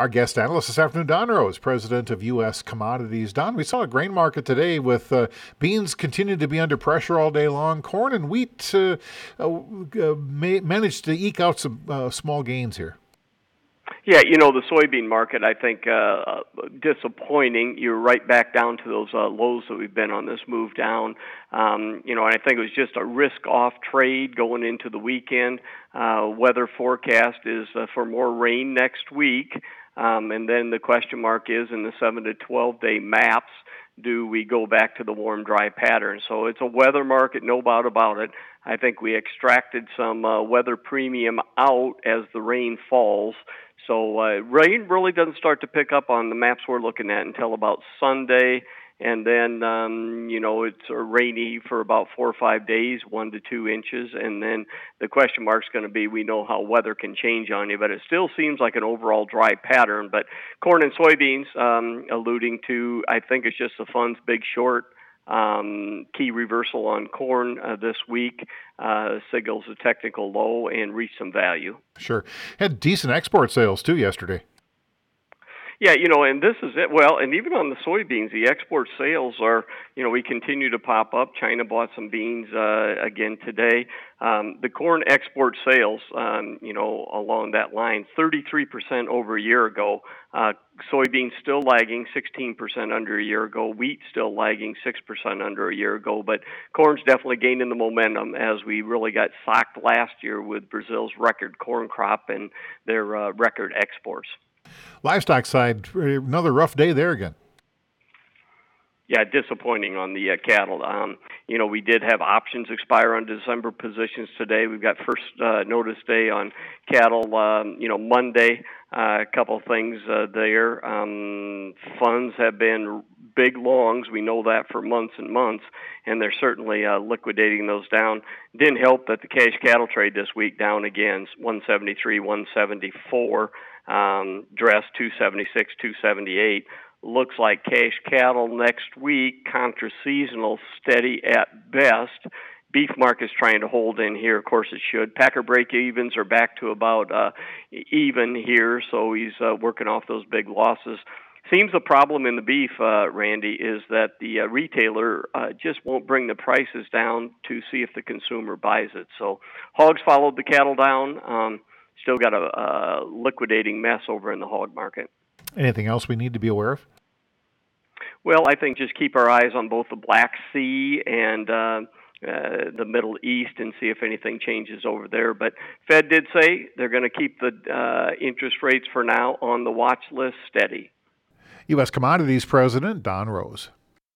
Our guest analyst this afternoon, Don Rose, president of U.S. Commodities. Don, we saw a grain market today with uh, beans continuing to be under pressure all day long. Corn and wheat uh, uh, uh managed to eke out some uh, small gains here. Yeah, you know the soybean market. I think uh, disappointing. You're right back down to those uh, lows that we've been on this move down. Um, you know, and I think it was just a risk-off trade going into the weekend. Uh, weather forecast is uh, for more rain next week. Um, and then the question mark is in the 7 to 12 day maps do we go back to the warm, dry pattern? So it's a weather market, no doubt about it. I think we extracted some uh, weather premium out as the rain falls. So uh, rain really doesn't start to pick up on the maps we're looking at until about Sunday and then um, you know it's rainy for about four or five days, one to two inches, and then the question mark's going to be we know how weather can change on you, but it still seems like an overall dry pattern. But corn and soybeans, um, alluding to, I think it's just the funds big short. Um, key reversal on corn uh, this week uh, signals a technical low and reached some value. Sure, had decent export sales too yesterday. Yeah, you know, and this is it. Well, and even on the soybeans, the export sales are, you know, we continue to pop up. China bought some beans uh, again today. Um, the corn export sales, um, you know, along that line, 33% over a year ago. Uh, soybeans still lagging 16% under a year ago. Wheat still lagging 6% under a year ago. But corn's definitely gaining the momentum as we really got socked last year with Brazil's record corn crop and their uh, record exports. Livestock side, another rough day there again. Yeah, disappointing on the uh, cattle. Um, you know, we did have options expire on December positions today. We've got first uh, notice day on cattle. Um, you know, Monday. Uh, a couple things uh, there. Um, funds have been big longs. We know that for months and months, and they're certainly uh, liquidating those down. Didn't help that the cash cattle trade this week down again, 173, 174 um, dress 276, 278. Looks like cash cattle next week, contra seasonal, steady at best. Beef market's trying to hold in here. Of course, it should. Packer break evens are back to about uh, even here, so he's uh, working off those big losses. Seems the problem in the beef, uh, Randy, is that the uh, retailer uh, just won't bring the prices down to see if the consumer buys it. So hogs followed the cattle down. Um, still got a, a liquidating mess over in the hog market. Anything else we need to be aware of? Well, I think just keep our eyes on both the Black Sea and uh, uh, the Middle East and see if anything changes over there. But Fed did say they're going to keep the uh, interest rates for now on the watch list steady. U.S. Commodities President Don Rose.